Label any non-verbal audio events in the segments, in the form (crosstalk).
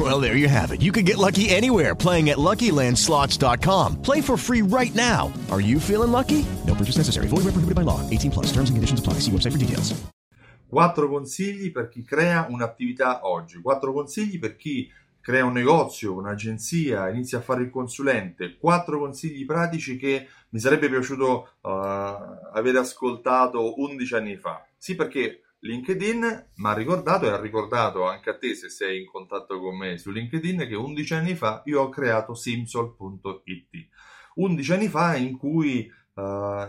(laughs) Well, there you have it. You can get lucky anywhere playing at LuckyLandSlots.com. Play for free right now. Are you feeling lucky? No purchase necessary. Void where prohibited by law. 18 plus. Terms and conditions apply. See website for details. Quattro consigli per chi crea un'attività oggi. Quattro consigli per chi crea un negozio, un'agenzia, inizia a fare il consulente. Quattro consigli pratici che mi sarebbe piaciuto uh, avere ascoltato 11 anni fa. Sì, perché LinkedIn mi ha ricordato e ha ricordato anche a te se sei in contatto con me su LinkedIn che 11 anni fa io ho creato simsol.it. 11 anni fa in cui uh,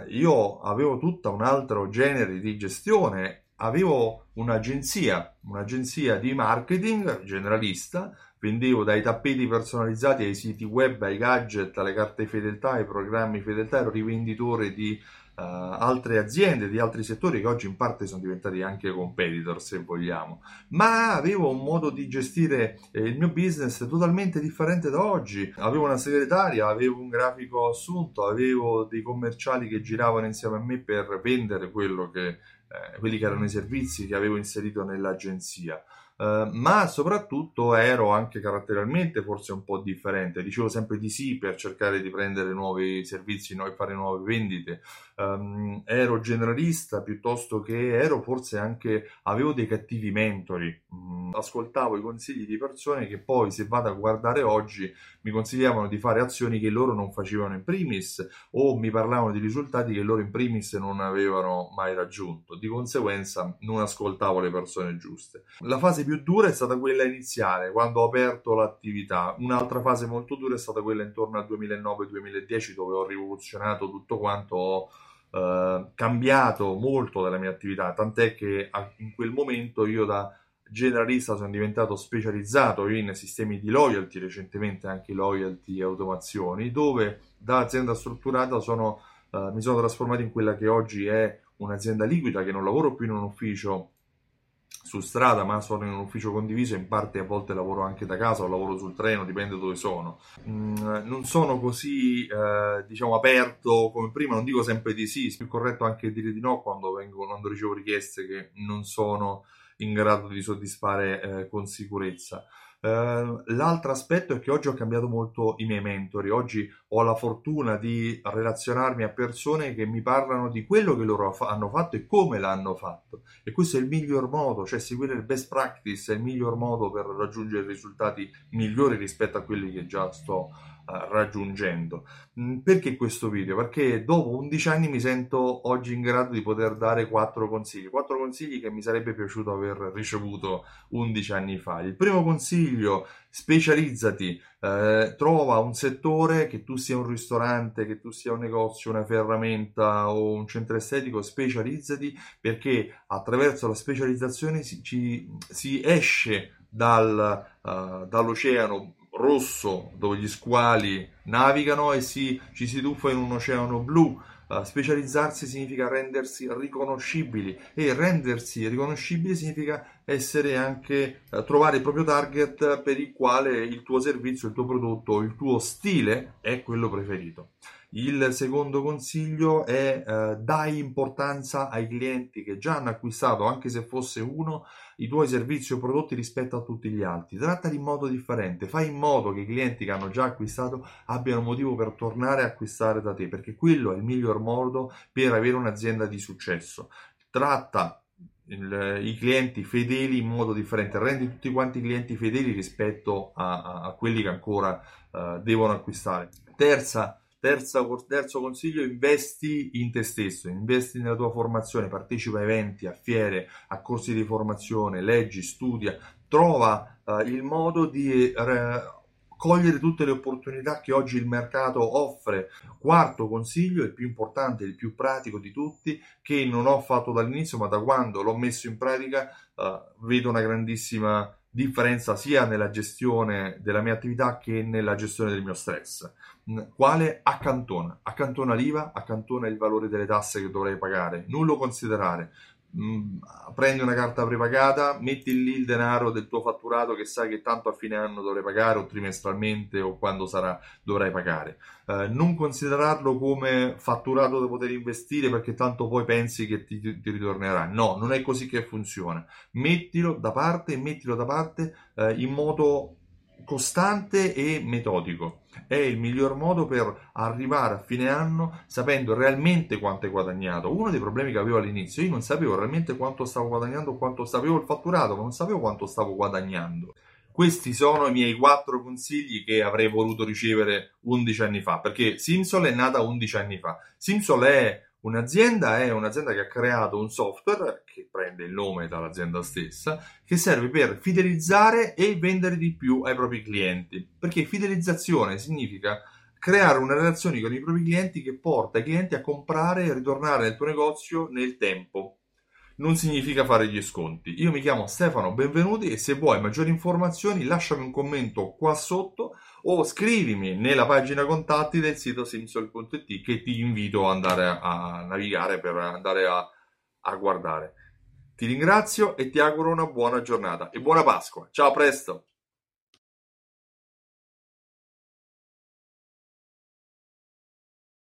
io avevo tutta un altro genere di gestione avevo un'agenzia, un'agenzia di marketing generalista, vendevo dai tappeti personalizzati ai siti web, ai gadget, alle carte fedeltà, ai programmi fedeltà, ero rivenditore di altre aziende, di altri settori che oggi in parte sono diventati anche competitor se vogliamo, ma avevo un modo di gestire eh, il mio business totalmente differente da oggi, avevo una segretaria, avevo un grafico assunto, avevo dei commerciali che giravano insieme a me per vendere quello che eh, quelli che erano i servizi che avevo inserito nell'agenzia. Uh, ma soprattutto ero anche caratterialmente forse un po' differente. Dicevo sempre di sì per cercare di prendere nuovi servizi e fare nuove vendite. Um, ero generalista piuttosto che ero forse anche avevo dei cattivi mentori. Um, ascoltavo i consigli di persone che poi, se vado a guardare oggi, mi consigliavano di fare azioni che loro non facevano in primis o mi parlavano di risultati che loro in primis non avevano mai raggiunto. Di conseguenza, non ascoltavo le persone giuste. La fase più più dura è stata quella iniziale, quando ho aperto l'attività. Un'altra fase molto dura è stata quella intorno al 2009-2010, dove ho rivoluzionato tutto quanto, ho eh, cambiato molto della mia attività, tant'è che in quel momento io da generalista sono diventato specializzato in sistemi di loyalty, recentemente anche loyalty e automazioni, dove da azienda strutturata sono, eh, mi sono trasformato in quella che oggi è un'azienda liquida, che non lavoro più in un ufficio su strada, ma sono in un ufficio condiviso, in parte a volte lavoro anche da casa o lavoro sul treno, dipende dove sono. Mm, non sono così, eh, diciamo, aperto come prima, non dico sempre di sì, è più corretto anche dire di no quando, vengo, quando ricevo richieste che non sono in grado di soddisfare eh, con sicurezza. Uh, l'altro aspetto è che oggi ho cambiato molto i miei mentori, oggi ho la fortuna di relazionarmi a persone che mi parlano di quello che loro hanno fatto e come l'hanno fatto e questo è il miglior modo, cioè seguire il best practice è il miglior modo per raggiungere risultati migliori rispetto a quelli che già sto raggiungendo. Mm, perché questo video? Perché dopo 11 anni mi sento oggi in grado di poter dare 4 consigli, 4 consigli che mi sarebbe piaciuto aver ricevuto 11 anni fa. Il primo consiglio, specializzati, eh, trova un settore, che tu sia un ristorante, che tu sia un negozio, una ferramenta o un centro estetico, specializzati perché attraverso la specializzazione si, ci, si esce dal, uh, dall'oceano rosso dove gli squali navigano e si, ci si tuffa in un oceano blu. Uh, specializzarsi significa rendersi riconoscibili e rendersi riconoscibili significa essere anche uh, trovare il proprio target per il quale il tuo servizio, il tuo prodotto, il tuo stile è quello preferito. Il secondo consiglio è eh, dai importanza ai clienti che già hanno acquistato, anche se fosse uno, i tuoi servizi o prodotti rispetto a tutti gli altri. Trattali in modo differente, fai in modo che i clienti che hanno già acquistato abbiano motivo per tornare a acquistare da te, perché quello è il miglior modo per avere un'azienda di successo. Tratta il, i clienti fedeli in modo differente, rendi tutti quanti i clienti fedeli rispetto a, a, quelli che ancora uh, devono acquistare. Terza Terza, terzo consiglio, investi in te stesso, investi nella tua formazione, partecipa a eventi, a fiere, a corsi di formazione, leggi, studia, trova uh, il modo di uh, cogliere tutte le opportunità che oggi il mercato offre. Quarto consiglio, il più importante, il più pratico di tutti, che non ho fatto dall'inizio, ma da quando l'ho messo in pratica uh, vedo una grandissima differenza sia nella gestione della mia attività che nella gestione del mio stress. Mm, quale accantona? Accantona l'IVA, accantona il valore delle tasse che dovrei pagare, non lo considerare. Mm, prendi una carta prepagata, metti lì il denaro del tuo fatturato che sai che tanto a fine anno dovrai pagare o trimestralmente o quando sarà dovrai pagare. Eh, non considerarlo come fatturato da poter investire perché tanto poi pensi che ti, ti, ritornerà. No, non è così che funziona. Mettilo da parte mettilo da parte eh, in modo costante e metodico. È il miglior modo per arrivare a fine anno sapendo realmente quanto hai guadagnato. Uno dei problemi che avevo all'inizio, io non sapevo realmente quanto stavo guadagnando, quanto sapevo il fatturato, ma non sapevo quanto stavo guadagnando. Questi sono i miei quattro consigli che avrei voluto ricevere 11 anni fa, perché Simsol è nata 11 anni fa. Simsol è Un'azienda è un'azienda che ha creato un software che prende il nome dall'azienda stessa, che serve per fidelizzare e vendere di più ai propri clienti. Perché fidelizzazione significa creare una relazione con i propri clienti che porta i clienti a comprare e ritornare nel tuo negozio nel tempo non significa fare gli sconti. Io mi chiamo Stefano, benvenuti e se vuoi maggiori informazioni lasciami un commento qua sotto o scrivimi nella pagina contatti del sito simsol.it che ti invito ad andare a navigare per andare a, a guardare. Ti ringrazio e ti auguro una buona giornata e buona Pasqua. Ciao, a presto!